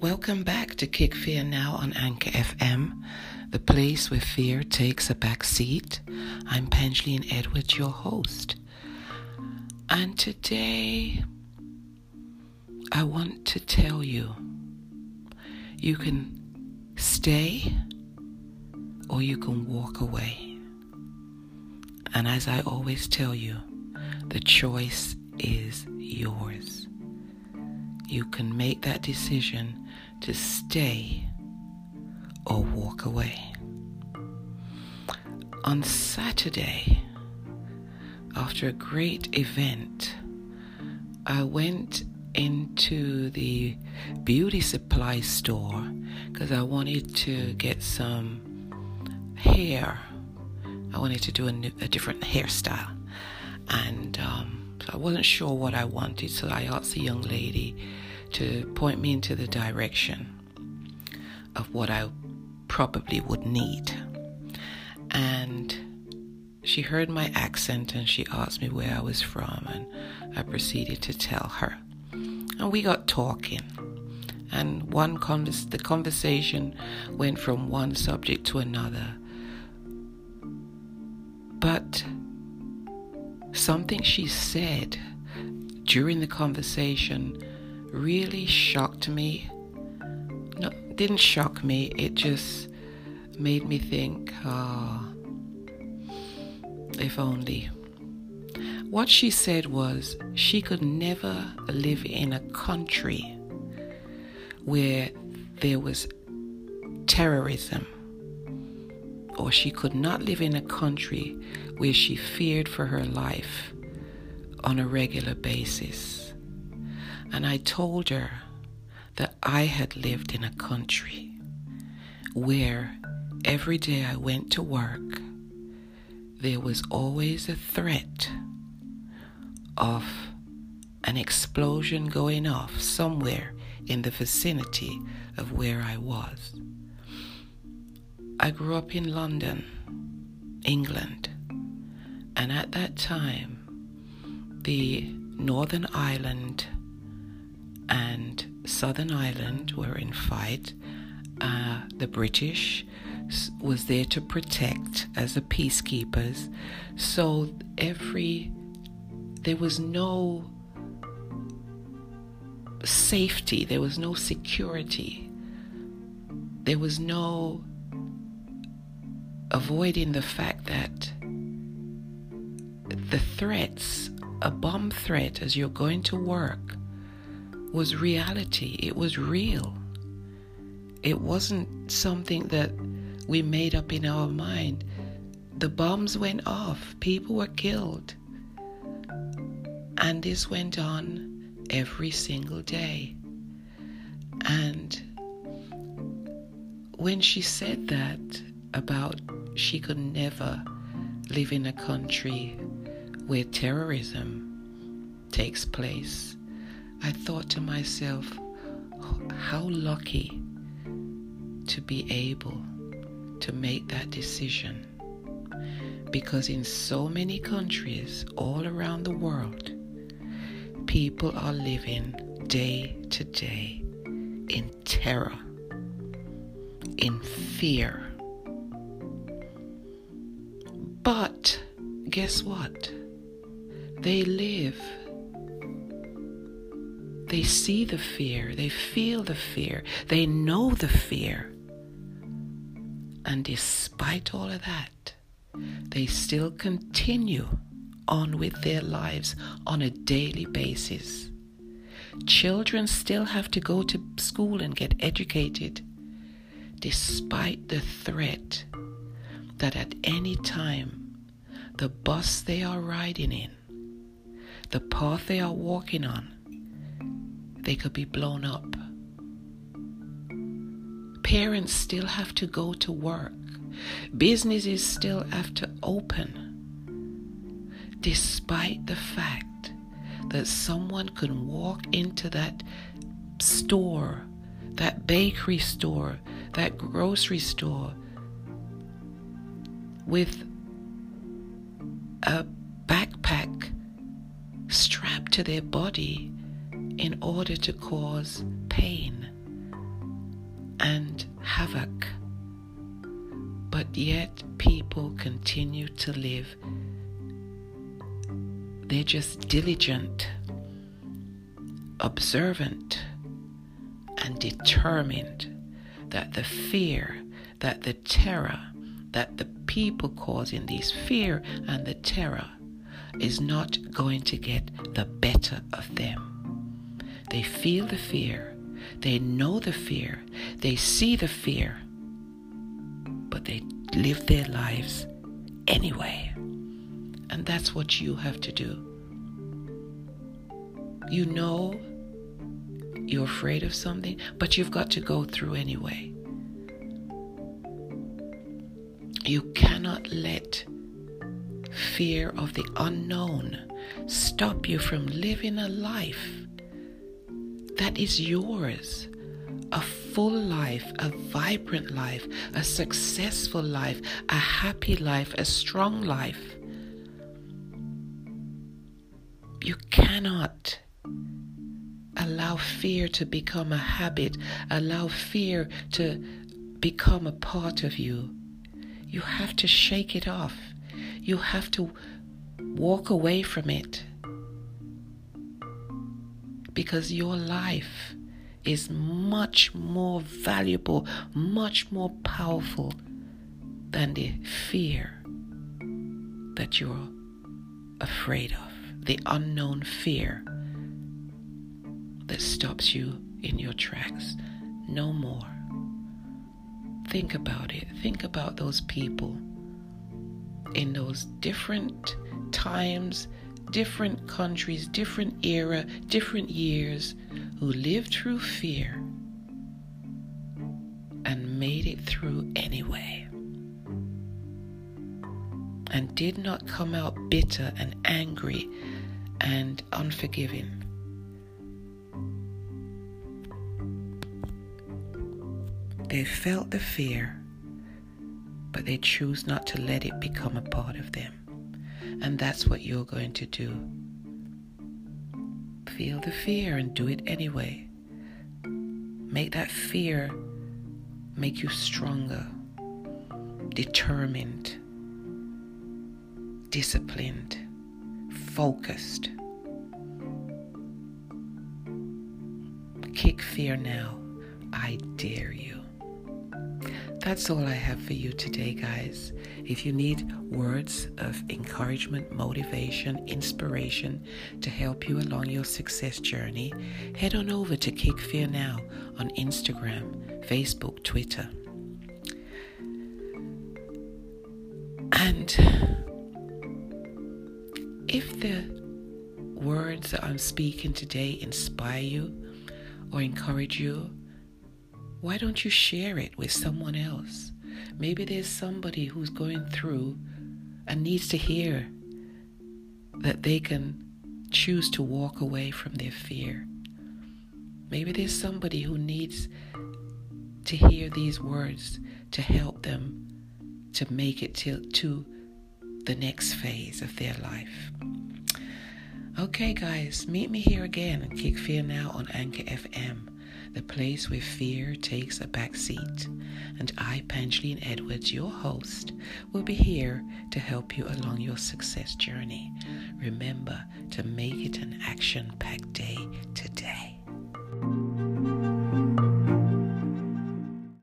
Welcome back to Kick Fear Now on Anchor FM, the place where fear takes a back seat. I'm Pangeline Edwards, your host. And today, I want to tell you you can stay or you can walk away. And as I always tell you, the choice is yours. You can make that decision to stay or walk away. On Saturday, after a great event, I went into the beauty supply store because I wanted to get some hair. I wanted to do a, new, a different hairstyle. And um, so I wasn't sure what I wanted, so I asked the young lady to point me into the direction of what I probably would need. And she heard my accent and she asked me where I was from, and I proceeded to tell her. And we got talking. And one convers- the conversation went from one subject to another. But something she said during the conversation really shocked me. No, didn't shock me. It just made me think, ah, oh, if only. What she said was she could never live in a country where there was terrorism, or she could not live in a country where she feared for her life on a regular basis. And I told her that I had lived in a country where every day I went to work, there was always a threat of an explosion going off somewhere in the vicinity of where I was. I grew up in London, England, and at that time, the Northern Ireland and Southern Ireland were in fight. Uh, the British was there to protect as the peacekeepers. So every there was no safety, there was no security, there was no avoiding the fact that the threats, a bomb threat as you're going to work, was reality. It was real. It wasn't something that we made up in our mind. The bombs went off, people were killed. And this went on every single day. And when she said that about she could never live in a country where terrorism takes place, I thought to myself, how lucky to be able to make that decision. Because in so many countries all around the world, people are living day to day in terror, in fear. Guess what? They live they see the fear, they feel the fear, they know the fear. And despite all of that, they still continue on with their lives on a daily basis. Children still have to go to school and get educated, despite the threat that at any time the bus they are riding in, the path they are walking on, they could be blown up. Parents still have to go to work. Businesses still have to open. Despite the fact that someone can walk into that store, that bakery store, that grocery store with a backpack strapped to their body in order to cause pain and havoc. But yet people continue to live. They're just diligent, observant, and determined that the fear, that the terror, that the people causing this fear and the terror is not going to get the better of them. They feel the fear, they know the fear, they see the fear, but they live their lives anyway. And that's what you have to do. You know you're afraid of something, but you've got to go through anyway. You cannot let fear of the unknown stop you from living a life that is yours. A full life, a vibrant life, a successful life, a happy life, a strong life. You cannot allow fear to become a habit, allow fear to become a part of you. You have to shake it off. You have to walk away from it. Because your life is much more valuable, much more powerful than the fear that you're afraid of, the unknown fear that stops you in your tracks. No more. Think about it. Think about those people in those different times, different countries, different era, different years who lived through fear and made it through anyway. And did not come out bitter and angry and unforgiving. They felt the fear but they choose not to let it become a part of them. And that's what you're going to do. Feel the fear and do it anyway. Make that fear make you stronger, determined, disciplined, focused. Kick fear now. I dare you. That's all I have for you today, guys. If you need words of encouragement, motivation, inspiration to help you along your success journey, head on over to Kick Fear Now on Instagram, Facebook, Twitter. And if the words that I'm speaking today inspire you or encourage you, why don't you share it with someone else? Maybe there's somebody who's going through and needs to hear that they can choose to walk away from their fear. Maybe there's somebody who needs to hear these words to help them to make it to, to the next phase of their life. Okay, guys, meet me here again and Kick Fear Now on Anchor FM the place where fear takes a back seat. And I, Pangeline Edwards, your host, will be here to help you along your success journey. Remember to make it an action packed day today.